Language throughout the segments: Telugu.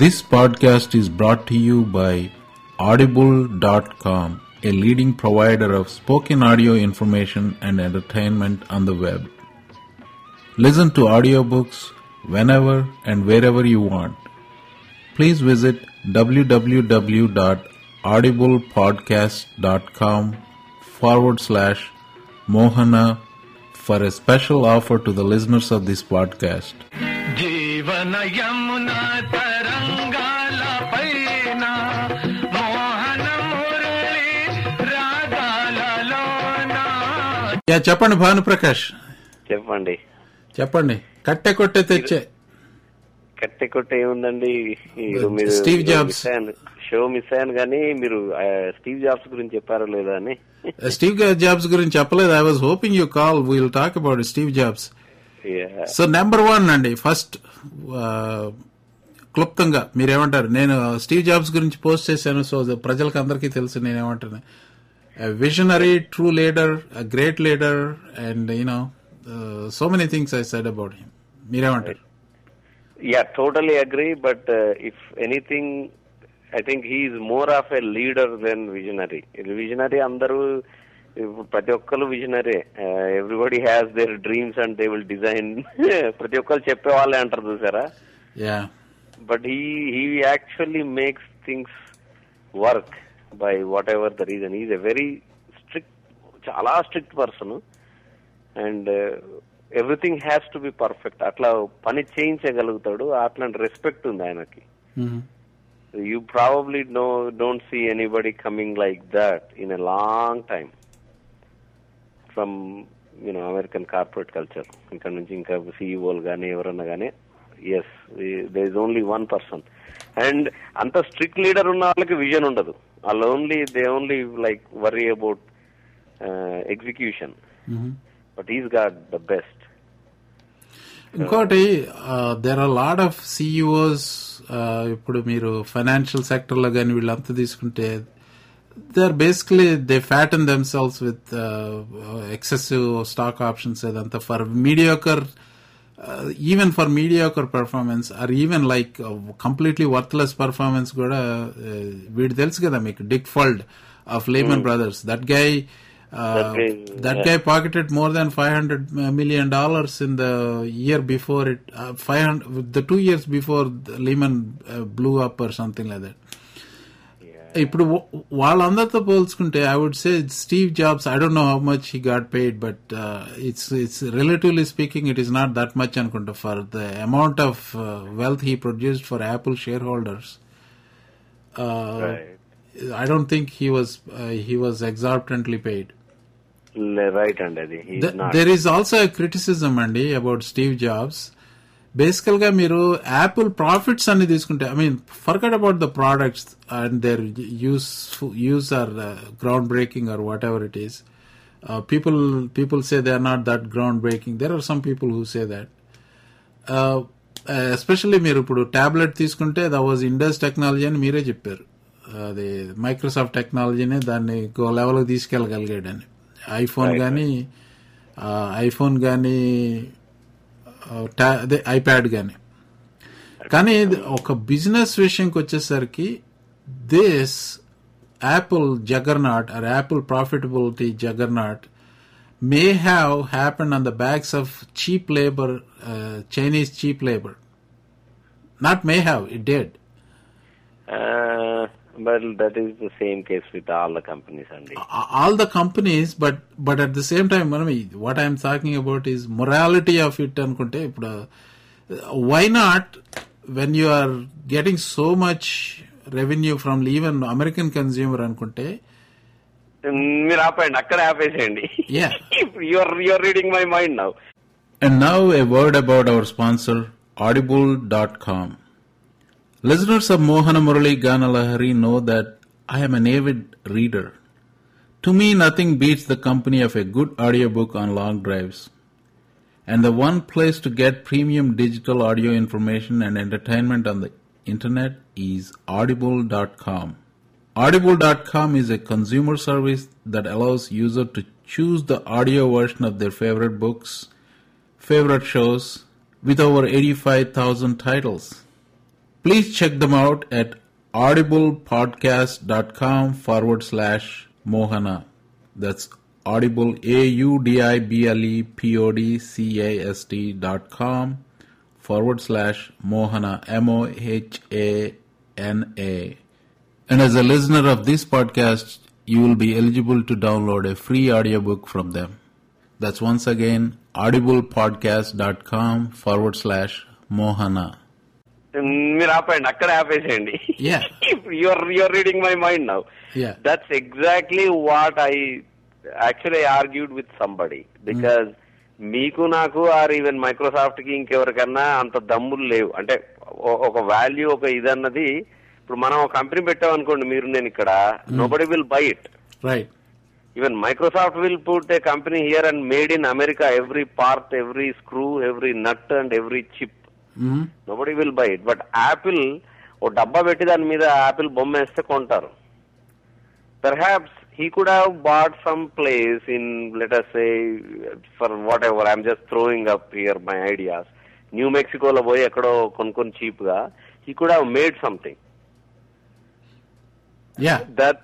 This podcast is brought to you by Audible.com, a leading provider of spoken audio information and entertainment on the web. Listen to audiobooks whenever and wherever you want. Please visit www.audiblepodcast.com forward slash Mohana for a special offer to the listeners of this podcast. చెప్పండి భానుప్రకాష్. చెప్పండి. చెప్పండి. కట్టె కొట్టే తెచ్చే. కట్టె కొట్టే ఏముందండి? మీరు మీరు స్టీవ్ జాబ్స్. షో మిస్ అయ్యాను. కానీ మీరు స్టీవ్ జాబ్స్ గురించి చెప్పారో లేదా అని? స్టీవ్ జాబ్స్ గురించి చెప్పలేదు. I was hoping you call will talk about Steve Jobs. So number one అండి ఫస్ట్ క్లుప్తంగా మీరేమంటారు? నేను స్టీవ్ జాబ్స్ గురించి పోస్ట్ చేశాను సో ప్రజలకు అందరికీ తెలుసు నేనేమంటాను visionary true leader great leader and you know so many things I said about him మీరేమంటారు Yeah, totally agree. But uh, if anything, I think he is more of a leader than visionary. Visionary ఇప్పుడు ప్రతి ఒక్కరు visionary everybody has their dreams and they will design ప్రతి ఒక్కరు చెప్పే వాళ్ళే అంటారు చూసారా yeah but he he actually makes things work by whatever the reason. He's a very strict, చాలా strict person and everything has to be perfect అట్లా పని చేయించగలుగుతాడు. అట్లాంటి రెస్పెక్ట్ ఉంది ఆయనకి. You probably know don't see anybody coming like that in a long time from you know American corporate culture ఇక్కడ నుంచి ఇంకా సీఈఓలు కానీ ఎవరన్నా కానీ as they is only one person and అంత స్ట్రిక్ట్ లీడర్ ఉన్న వాళ్ళకి విజన్ ఉండదు. వాళ్ళు only they only like worry about execution but is got the best ఇంకోటి there are lot of CEOs ఇప్పుడు మీరు ఫైనాన్షియల్ సెక్టర్లో కానీ వీళ్ళంతా తీసుకుంటే they are basically they fatten themselves with excessive stock options అదంతా for mediocre even for mediocre performance or even like completely worthless performance కూడా uh, వీడు తెలుసు కదా మీకు Dick Fuld of Lehman Brothers that guy That guy, that yeah. guy pocketed more than 500 million dollars in the year before it uh, 500 the two years before the Lehman uh, blew up or something like that ఇప్పుడు వాళ్ళందరితో పోల్చుకుంటే I would say Steve Jobs I don't know how much he got paid but it's it's relatively speaking it is not that much అనుకుంటా. For the amount of wealth he produced for Apple shareholders I don't think he was he was exorbitantly paid right అండి. దెర్ ఈస్ ఆల్సో క్రిటిసిజం అండి అబౌట్ స్టీవ్ జాబ్స్ బేసికల్గా మీరు యాపిల్ ప్రాఫిట్స్ అన్ని తీసుకుంటే I mean forget about the products and their uses uses or groundbreaking or whatever it is people people say they are not that groundbreaking there are some people who say that especially మీరు ఇప్పుడు టాబ్లెట్ తీసుకుంటే ద వాజ్ ఇండస్ టెక్నాలజీ అని మీరే చెప్పారు. అది మైక్రోసాఫ్ట్ టెక్నాలజీనే దాన్ని ఇంకో లెవెల్కి తీసుకెళ్ళగలిగాడని. ఐఫోన్ కానీ ఐఫోన్ కానీ అదే ఐప్యాడ్ కానీ కానీ ఇది ఒక బిజినెస్ విషయంకి వచ్చేసరికి this Apple juggernaut or Apple profitability juggernaut may have happen on the backs of cheap labour Chinese cheap labour not may have it dead Uh, but that is the same case with all the companies అండి all the companies but but at the same time మనం what i'm talking about is morality of it అనుకుంటే ఇప్పుడు why not when you are getting so much revenue from even american consumer అనుకుంటే మీరు ఆపండి అక్కడ ఆపేసేయండి Yeah. Your your reading my mind now And now a word about our sponsor, Audible.com. Listeners of Mohana Murali Ganalahari know that I am an avid reader. To me, nothing beats the company of a good audiobook on long drives. And the one place to get premium digital audio information and entertainment on the internet is audible.com. Audible.com is a consumer service that allows users to choose the audio version of their favorite books, favorite shows with over 85,000 titles. Please check them out at audiblepodcast.com forward slash Mohana. That's audible A U D I B L E P O D C A S T dot com forward slash Mohana M O H A N A. And as a listener of this podcast, you will be eligible to download a free audiobook from them. That's once again audiblepodcast.com forward slash Mohana. మీరు ఆపండి అక్కడ ఆపేసేయండి. Yeah. Your your reading my mind now Yeah. That's exactly what I actually I argued with somebody because మీకు నాకు ఆర్ ఈవెన్ మైక్రోసాఫ్ట్కి ఇంకెవరికన్నా అంత దమ్ములు లేవు. అంటే ఓ- ఒక వాల్యూ ఒక ఇదన్నది ఇప్పుడు మనం ఒక కంపెనీ పెట్టామనుకోండి మీరు నేను ఇక్కడ nobody will buy it Right. Even Microsoft will put a company here and made in America every part every screw every nut and every chip hmm nobody will buy it but Apple ఓ డబ్బా పెట్టి దాని మీద యాపిల్ బొమ్మ వేస్తే కొంటారు perhaps he could have bought some place in letter say for whatever I'm just throwing up here my ideas new మెక్సికోలో పోయి ఎక్కడో కొనుక్కొని చీప్గా he could have made something Yeah. that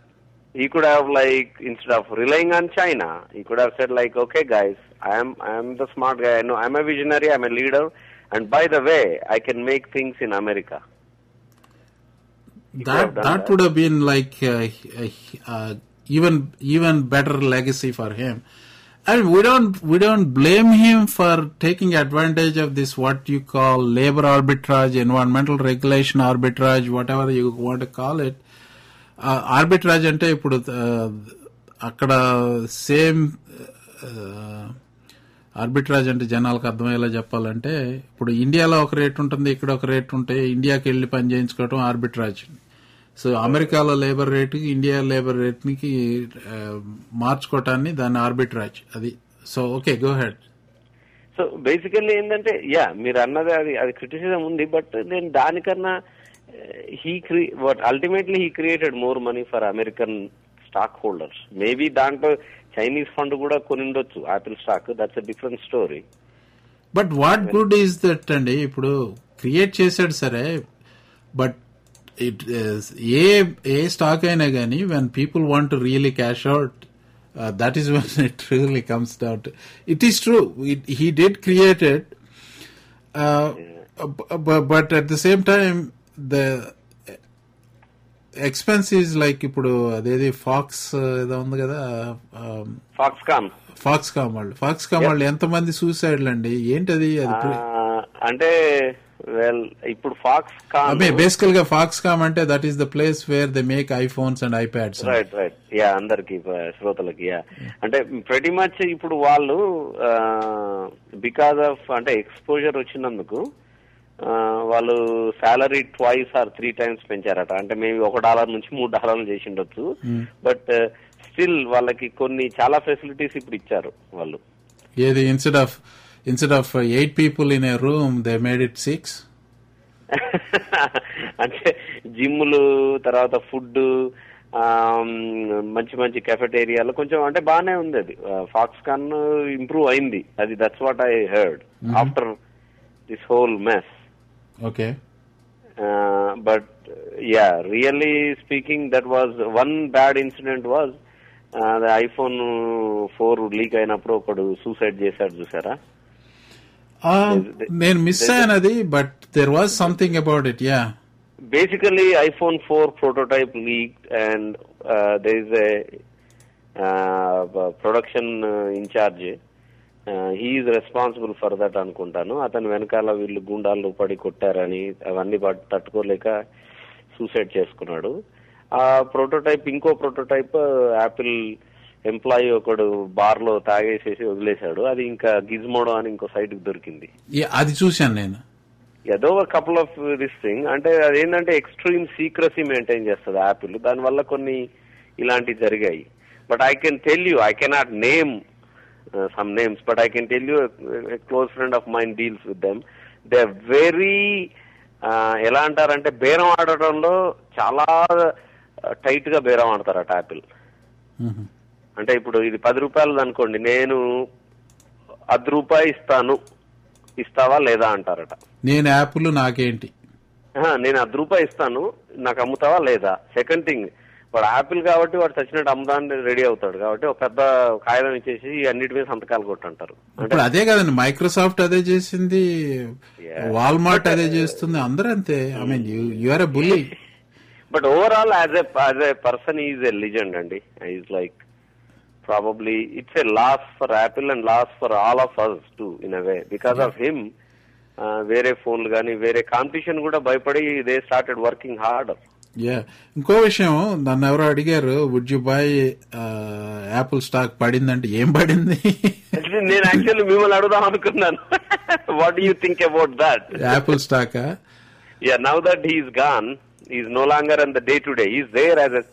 he could have like instead of relying on China, he could have said like, okay guys, I am I am the smart guy. I know I'm a visionary. I'm a leader. And by the way, I can make things in America. could have That done that that. would have been like uh, uh, even even better legacy for him. And we don't we don't blame him for taking advantage of this what you call labor arbitrage, environmental regulation arbitrage, whatever you want to call it. Arbitrage అంటే ఇప్పుడు uh, అక్కడ సేమ్ ఆర్బిట్రాజ్ అంటే జనాలకు అర్థమయ్యేలా చెప్పాలంటే ఇప్పుడు ఇండియాలో ఒక రేట్ ఉంటుంది ఇక్కడ ఒక రేట్ ఉంటే ఇండియాకి వెళ్ళి పని చేయించుకోవడం ఆర్బిట్రాజ్. సో అమెరికాలో లేబర్ రేటుకి ఇండియా లేబర్ రేట్కి మార్చుకోవటాన్ని దాన్ని ఆర్బిట్రాజ్. అది so okay go ahead. So basically ఏంటంటే యా మీరు అన్నది అది అది క్రిటిసిజం ఉంది బట్ నేను దానికన్నా హీ క్రీ ultimately he created more money for American stockholders maybe దాంట్లో చైనీస్ ఫండ్ కూడా కొని ఉండొచ్చు Apple stock that's a different story but what good is that అండి? ఇప్పుడు క్రియేట్ చేశాడు సరే but it a a stock అయినా కానీ when people want really cash out that is one it really comes out it is true he did created but at the same time the expense is like ఇప్పుడు అదేది ఫాక్స్ ఏదో ఉంది కదా um, Foxconn Foxconn వాళ్ళు. ఫాక్స్ కామ్ వాళ్ళు ఎంతమంది సూసైడ్లు అండి? ఏంటది? అది అంటే వెల్ ఇప్పుడు ఫాక్స్ కామ్ బేసికల్గా ఫాక్స్ కామ్ అంటే that is the place where they make iPhones and iPads right right yeah అందరికి శ్రోతలకి యా అంటే ప్రతి మచ్ ఇప్పుడు వాళ్ళు బికాస్ ఆఫ్ అంటే ఎక్స్పోజర్ వచ్చినందుకు వాళ్ళు salary twice or three times పెంచారట. అంటే మేము ఒక డాలర్ నుంచి మూడు డాలర్లు చేసి ఉండొచ్చు బట్ స్టిల్ వాళ్ళకి కొన్ని చాలా ఫెసిలిటీస్ ఇప్పుడు ఇచ్చారు వాళ్ళు. ఏది? Instead of instead of eight people in a room they made it six అంటే జిమ్లు తర్వాత ఫుడ్ మంచి మంచి కెఫెటేరియాలు కొంచెం అంటే బాగానే ఉంది అది. ఫాక్స్ కాన్ ఇంప్రూవ్ అయింది. అది that's what I heard after this whole mess okay but yeah really speaking that was one bad incident was iPhone four leak అయినప్పుడు ఒకడు సూసైడ్ చేశాడు చూసారా నేను మిస్ అయ్యాను అది but there was something about it yeah basically iphone 4 prototype leaked and uh, there is a uh, is responsible for that అనుకుంటాను. అతను వెనకాల వీళ్ళు గుండాలు పడి కొట్టారని అవన్నీ తట్టుకోలేక సూసైడ్ చేసుకున్నాడు. ఆ ప్రోటోటైప్ ఇంకో ప్రోటోటైప్ యాపిల్ ఎంప్లాయీ ఒకడు బార్లో తాగేసేసి వదిలేశాడు. అది ఇంకా గిజ్మోడో అని ఇంకో సైట్కి దొరికింది. అది చూశాను నేను. ఏదో ఒక కపుల్ ఆఫ్ దిస్ థింగ్ అంటే అదేంటంటే ఎక్స్ట్రీమ్ సీక్రసీ మెయింటైన్ చేస్తుంది యాపిల్ దానివల్ల కొన్ని ఇలాంటివి జరిగాయి. But I can tell you I cannot name some names but I can tell you close friend of mind deals with them they very ఎలా అంటారంటే బేరం ఆడటంలో చాలా టైట్గా బేరం ఆడతారట యాపిల్. అంటే ఇప్పుడు ఇది పది రూపాయలు అనుకోండి నేను అర్ధ రూపాయి ఇస్తాను ఇస్తావా లేదా అంటారట. నేను యాప్లు నాకేంటి? "ఆహా, నేను అర్ధ రూపాయి ఇస్తాను నాకు అమ్ముతావా లేదా? సెకండ్ థింగ్ వాడు యాపిల్ కాబట్టి వాడు చచ్చినట్టు అమ్మదాన్ని రెడీ అవుతాడు కాబట్టి ఒక పెద్ద కాగితం ఇచ్చేసి అన్నిటి మీద సంతకాలు కొట్టంటారు. ఇప్పుడు అదే కదండి మైక్రోసాఫ్ట్ అదే చేసింది. వాల్మార్ట్ అదే చేస్తుంది అందరూ అంతే. I mean you are a bully but overall as a as a person is a legend అండి. Is like probably it's a loss for Apple and loss for all of us too in a way because of him వేరే ఫోన్లు కానీ వేరే కాంపిటీషన్ కూడా భయపడి they started working harder yeah ఇంకో విషయం నన్ను ఎవరో అడిగారు would you buy Apple stock పడిందంటే ఏం పడింది? నేను యాక్చువల్లీ మిమ్మల్ని అడుగుదాం అనుకున్నాను. What you think about that Apple stock yeah now that he's gone is no longer the day to day there as a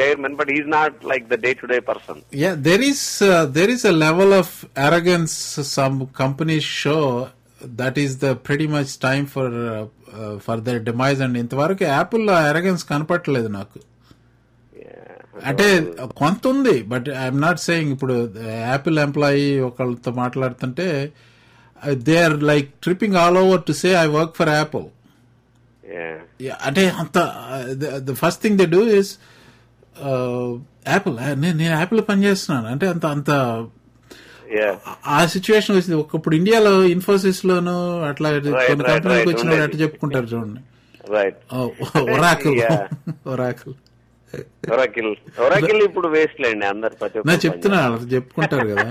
chairman but is not like the day to day person Yeah, there is uh, there is a level of arrogance some companies show that is the pretty much time for uh, uh, for their demise. And ఇంతవరకు యాపిల్లో అరగెన్స్ కనపట్టలేదు నాకు. అంటే కొంత ఉంది బట్ ఐఎమ్ నాట్ సేయింగ్ ఇప్పుడు యాపిల్ ఎంప్లాయీ ఒకళ్ళతో మాట్లాడుతుంటే they are like tripping all over to say I work for Apple అంటే అంత the first thing they do is Apple నేను యాపిల్ పనిచేస్తున్నాను. అంటే అంత అంత ఆ సిచ్యువేషన్ వచ్చింది ఒకప్పుడు ఇండియాలో ఇన్ఫోసిస్ లోను అట్లా కొన్ని కంపెనీలకు వచ్చిన. అట్లా చెప్పుకుంటారు చూడండి. Right Oracle Yeah. Oracle Oracle Oracle ఇప్పుడు వేస్ట్ లేండి అందరు ప్రతి చెప్తున్నా చెప్పుకుంటారు కదా.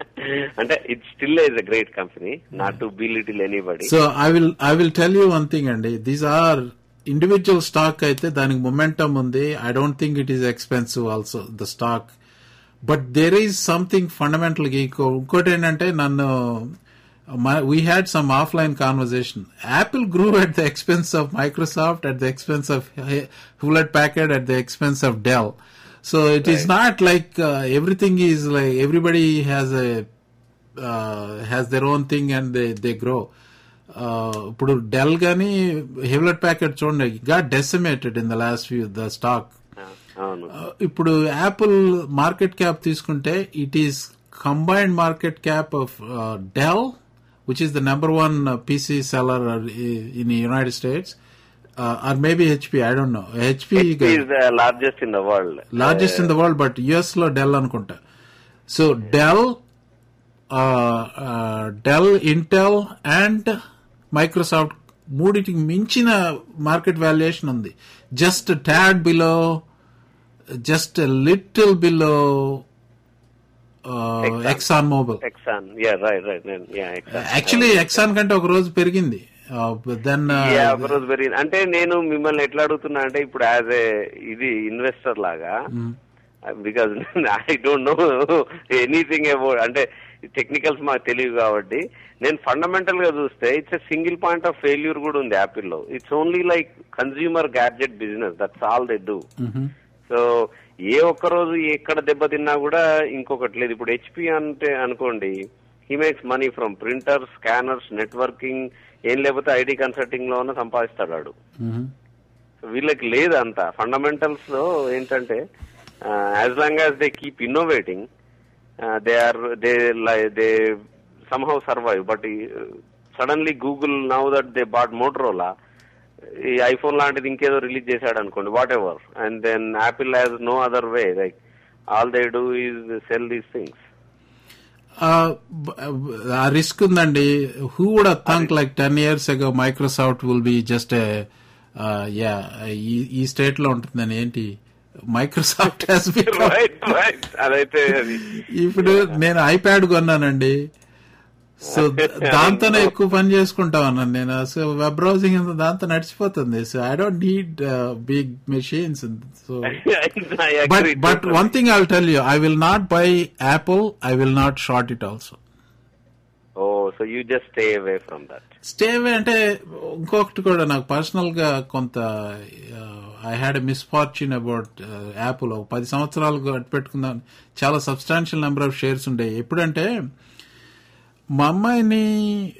అంటే it still is a great company not to belittle anybody so I will I will tell you one thing అండి. దీస్ ఆర్ ఇండివిజువల్ స్టాక్ అయితే దానికి మొమెంటమ్ ఉంది. I don't think it is expensive also the stock but there is something fundamental ఇంకోటి ఏంటంటే నన్ను we had some offline conversation Apple grew at the expense of Microsoft at the expense of Hewlett Packard at the expense of Dell so it is not like everything is like everybody has a has their own thing and they they grow ఇప్పుడు డెల్ గానీ హెవ్లెట్ ప్యాకెట్ చూడండి గా decimated in the last few the stock అవును ఇప్పుడు యాపిల్ మార్కెట్ క్యాప్ తీసుకుంటే it is combined market cap of Dell which is the number one PC seller in United States or maybe HP I don't know HP largest in the world largest in the world but యుఎస్లో డెల్ అనుకుంటా. So Dell Dell Intel and Microsoft మూడిటికి మించిన మార్కెట్ వాల్యుయేషన్ ఉంది. Just tad below just little below Exxon Mobil Exxon yeah right right yeah Exxon actually Exxon కంటే ఒక రోజు పెరిగింది. దెన్ యా ఒక రోజు పెరిగింది. అంటే నేను మిమ్మల్ని ఎట్లా అడుగుతున్నా అంటే ఇప్పుడు యాజ్ ఏ ఇది ఇన్వెస్టర్ లాగా because I don't know anything about అంటే టెక్నికల్స్ మాకు తెలియదు కాబట్టి నేను ఫండమెంటల్గా చూస్తే it's a single point of failure కూడా ఉంది యాపిల్లో. It's only like consumer gadget business that's all they do so ఏ ఒక్క రోజు ఎక్కడ దెబ్బతిన్నా కూడా ఇంకొకటి లేదు. ఇప్పుడు హెచ్పి అంటే అనుకోండి he makes money from printer scanners networking ఏం లేకపోతే ఐడి కన్సల్టింగ్లో సంపాదిస్తాడు వాడు. వీళ్ళకి లేదు అంత. ఫండమెంటల్స్లో ఏంటంటే as long as they keep innovating they are they they somehow survive but suddenly Google now that they bought Motorola ఈ ఐఫోన్ లాంటిది ఇంకేదో రిలీజ్ చేశాడు అనుకోండి whatever and then Apple has no other way like all they do is sell these things ఆ రిస్క్ ఉందండి. Who would thunk like ten years ago Microsoft will be just yeah ఈ స్టేట్లో ఉంటుందని ఏంటి? మైక్రోసాఫ్ట్ ఇప్పుడు నేను ఐప్యాడ్ కొన్నానండి. సో దాంతోనే ఎక్కువ పని చేసుకుంటా ఉన్నాను నేను. సో వెబ్ బ్రౌజింగ్ దాంతో నడిచిపోతుంది. So I don't need big machines so but but one thing I tell you I will not buy Apple I will not short it also oh so you just stay away from that stay away అంటే ఇంకొకటి కూడా నాకు పర్సనల్గా కొంత I had a misfortune about Apple పది సంవత్సరాలు పెట్టుకుందాం చాలా సబ్స్టాన్షియల్ నెంబర్ ఆఫ్ షేర్స్ ఉండేవి ఎప్పుడంటే మా అమ్మాయిని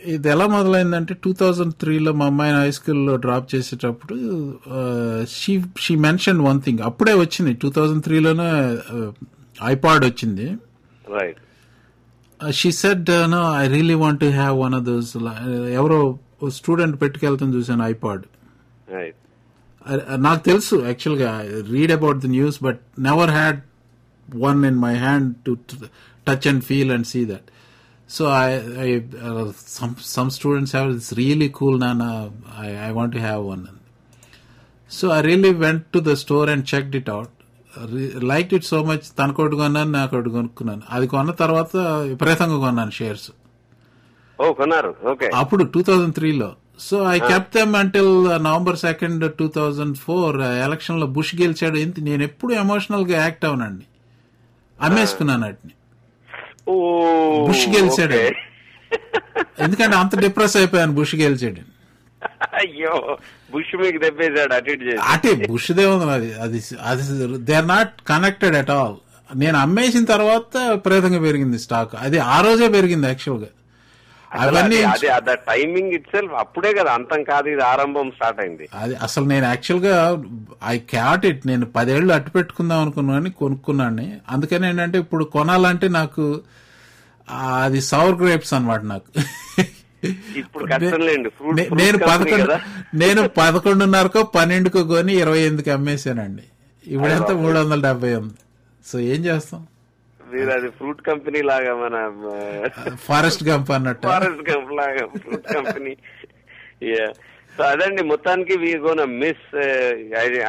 ఇది ఎలా మొదలైందంటే టూ థౌజండ్ త్రీలో మా అమ్మాయిని హై స్కూల్లో డ్రాప్ చేసేటప్పుడు she she mention one thing అప్పుడే వచ్చింది. టూ థౌజండ్ త్రీలోనే ఐపాడ్ వచ్చింది. Right she said no I really want to have one of those ఎవరో స్టూడెంట్ పెట్టుకెళ్తాం చూసాను ఐపాడ్ Right. I- నాకు తెలుసు యాక్చువల్గా read about the news but never had one in my hand to touch and feel and see that so I some some students have it's really cool నాన్న I want to have one so I really went to the store and checked it out like it so much తనకొకటి కొన్నాను నాకు ఒకటి కొనుక్కున్నాను. అది కొన్న తర్వాత విపరీతంగా కొన్నాను షేర్స్ అప్పుడు టూ థౌజండ్ త్రీలో so I kept them until November second two thousand four ఎలక్షన్లో బుష్ గెలిచాడు. ఏంటి? నేను ఎప్పుడు ఎమోషనల్గా యాక్ట్ అవనండి అమ్మేసుకున్నాను వాటిని. బుష్ గెలిచాడు. ఎందుకంటే అంత డిప్రెస్ అయిపోయాను బుష్ గెలిచాడు అయ్యో బుష్ మీకు దెబ్బేశాడు అటు ఇటు అటే బుష్ దే ఉంది అది అది అది they are not connected at all. నేను అమ్మేసిన తర్వాత విపరీతంగా పెరిగింది స్టాక్ అది ఆ రోజే పెరిగింది యాక్చువల్గా. అవన్నీ అది అదే టైమింగ్ ఇట్ సెల్ఫ్ అప్పుడే కదా అంతం కాదు ఇది ఆరంభం స్టార్ట్ అయింది. అది అసలు నేను యాక్చువల్గా ఐ క్యాట్ ఇట్ నేను పదేళ్ళు అట్టు పెట్టుకుందాం అనుకున్నాను కొనుక్కున్నాను అందుకని ఏంటంటే ఇప్పుడు కొనాలంటే నాకు అది సవర్ గ్రేప్స్ అన్నమాట నాకు. నేను పదకొండు నేను పదకొండున్నరకో పన్నెండుకో కొని ఇరవై ఎనిమిదికి అమ్మేశానండి. ఇప్పుడెంత మూడు వందల డెబ్బై ఉంది. సో ఏం చేస్తాం? మీరు అది ఫ్రూట్ కంపెనీ లాగా మన ఫారెస్ట్ గంప్ అన్నట్టు. ఫారెస్ట్ కంపెనీ లాగా ఫ్రూట్ కంపెనీ. సో అదండి మొత్తానికి we gone miss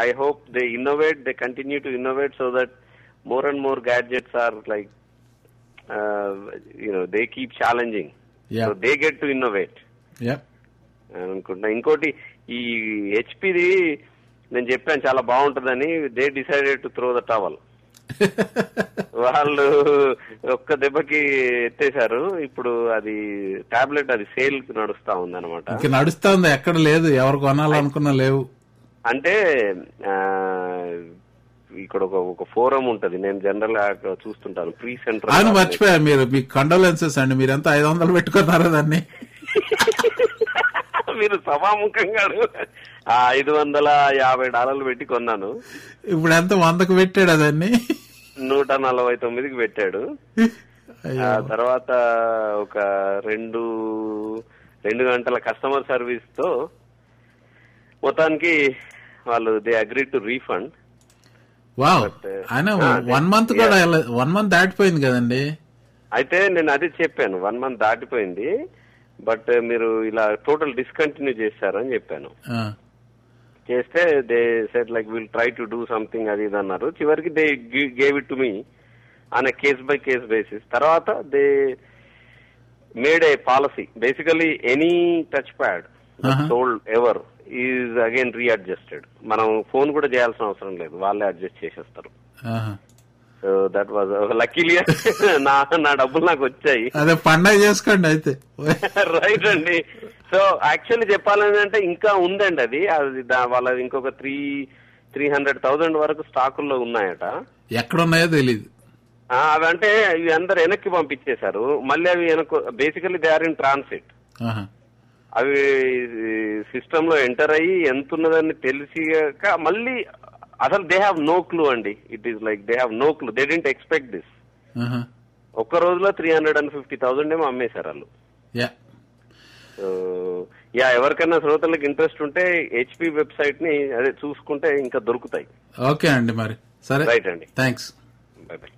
I hope they innovate they continue to innovate so that more and more gadgets are like you know they keep challenging. So they get to innovate Yep. అనుకుంటా ఇంకోటి ఈ హెచ్పిది నేను చెప్పాను చాలా బాగుంటుందని. They decided to throw the towel వాళ్ళు ఒక్క దెబ్బకి ఎత్తేసారు ఇప్పుడు అది టాబ్లెట్ అది సేల్ నడుస్తా ఉంది అనమాట ఇంక నడుస్తా ఉంది ఎక్కడ లేదు. ఎవరు కొనాలనుకున్నా లేవు. అంటే ఇక్కడ ఒక ఒక ఫోరం ఉంటది. నేను జనరల్గా చూస్తుంటాను. ప్రీ ఆయన సెంట్రల్ మర్చిపోయారు మీరు మీ కండోలెన్సెస్ అండి. మీరంతా ఐదు వందలు పెట్టుకున్నారా దాన్ని. మీరు సభాముఖంగా ఐదు వందల యాభై డాలర్లు పెట్టి కొన్నాను. ఇప్పుడు ఎంత వందకు పెట్టాడు అదాన్ని నూట నలభై తొమ్మిదికి పెట్టాడు. ఆ తర్వాత ఒక రెండు రెండు గంటల కస్టమర్ సర్వీస్తో మొత్తానికి వాళ్ళు they agree to refund wow. But, uh, ఆయన వన్ మంత్ కూడా వన్ మంత్ దాటిపోయింది కదండి. అయితే నేను అది చెప్పాను వన్ మంత్ దాటిపోయింది. బట్ మీరు ఇలా టోటల్ డిస్కంటిన్యూ చేశారని చెప్పాను. చేస్తే they said like will try to do something అది ఇది అన్నారు. చివరికి they gave it to me on case by case basis తర్వాత they made a policy basically any touch pad Uh-huh. Sold ever is again readjusted మనం ఫోన్ కూడా చేయాల్సిన అవసరం లేదు. వాళ్ళే అడ్జస్ట్ చేసేస్తారు. ఆహా. సో దట్ వాజ్ లక్కీలీ నా నా డబ్బులు నాకు వచ్చాయి. అదే పండగ చేసుకోండి అయితే. రైట్ అండి. సో యాక్చువల్లీ చెప్పాలని అంటే ఇంకా ఉందండి అది. అది వాళ్ళది ఇంకొక త్రీ త్రీ హండ్రెడ్ థౌజండ్ వరకు స్టాకుల్లో ఉన్నాయట. ఎక్కడున్నాయో తెలియదు ఆ, అవి అంటే ఇవి అందరు వెనక్కి పంపించేశారు. మళ్ళీ అవి వెనక్కు basically they are in transit. అవి సిస్టమ్లో ఎంటర్ అయ్యి ఎంత ఉన్నదని తెలిసిక మళ్ళీ అసలు దే హ్యావ్ నో క్లూ అండి. It is like they have no clue they didn't expect this. ఒక్క రోజులో three hundred and fifty thousand ఏమో అమ్మేశారు వాళ్ళు. యా ఎవరికైనా శ్రోతలకు ఇంట్రెస్ట్ ఉంటే హెచ్పి వెబ్సైట్ని అదే చూసుకుంటే ఇంకా దొరుకుతాయి. ఓకే అండి మరి. సరే. రైట్ అండి. Thanks bye by